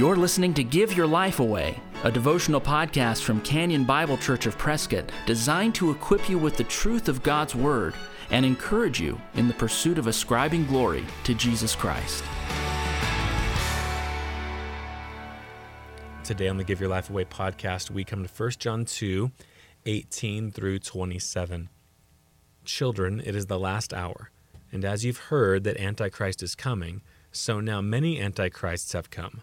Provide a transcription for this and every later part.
You're listening to Give Your Life Away, a devotional podcast from Canyon Bible Church of Prescott designed to equip you with the truth of God's Word and encourage you in the pursuit of ascribing glory to Jesus Christ. Today on the Give Your Life Away podcast, we come to 1 John 2 18 through 27. Children, it is the last hour, and as you've heard that Antichrist is coming, so now many Antichrists have come.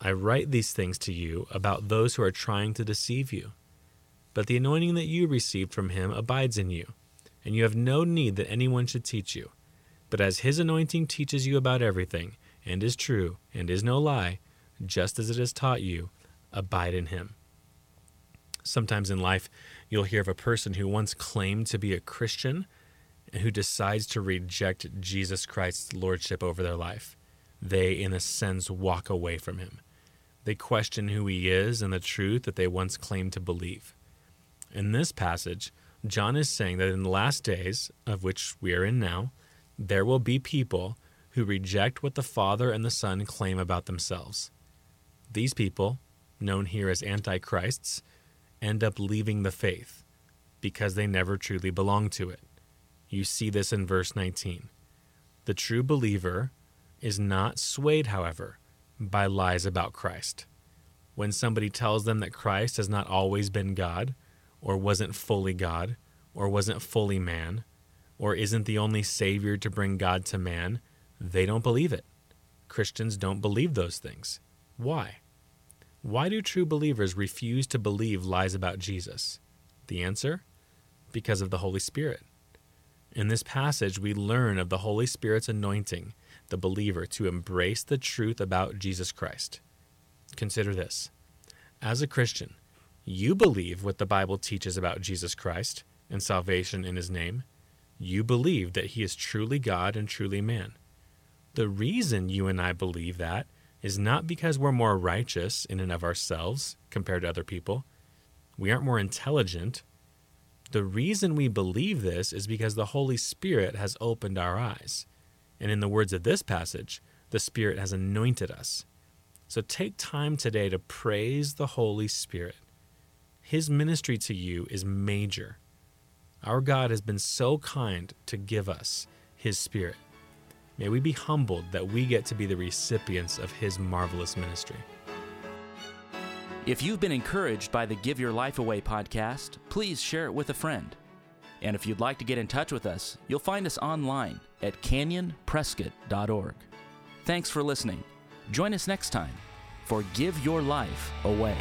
I write these things to you about those who are trying to deceive you. But the anointing that you received from him abides in you, and you have no need that anyone should teach you. But as his anointing teaches you about everything, and is true, and is no lie, just as it has taught you, abide in him. Sometimes in life, you'll hear of a person who once claimed to be a Christian and who decides to reject Jesus Christ's lordship over their life. They, in a sense, walk away from him. They question who he is and the truth that they once claimed to believe. In this passage, John is saying that in the last days, of which we are in now, there will be people who reject what the Father and the Son claim about themselves. These people, known here as antichrists, end up leaving the faith because they never truly belong to it. You see this in verse 19. The true believer is not swayed, however, by lies about Christ. When somebody tells them that Christ has not always been God, or wasn't fully God, or wasn't fully man, or isn't the only Savior to bring God to man, they don't believe it. Christians don't believe those things. Why? Why do true believers refuse to believe lies about Jesus? The answer? Because of the Holy Spirit. In this passage, we learn of the Holy Spirit's anointing the believer to embrace the truth about Jesus Christ. Consider this as a Christian, you believe what the Bible teaches about Jesus Christ and salvation in his name. You believe that he is truly God and truly man. The reason you and I believe that is not because we're more righteous in and of ourselves compared to other people. We aren't more intelligent. The reason we believe this is because the Holy Spirit has opened our eyes. And in the words of this passage, the Spirit has anointed us. So take time today to praise the Holy Spirit. His ministry to you is major. Our God has been so kind to give us His Spirit. May we be humbled that we get to be the recipients of His marvelous ministry. If you've been encouraged by the Give Your Life Away podcast, please share it with a friend. And if you'd like to get in touch with us, you'll find us online at canyonprescott.org. Thanks for listening. Join us next time for Give Your Life Away.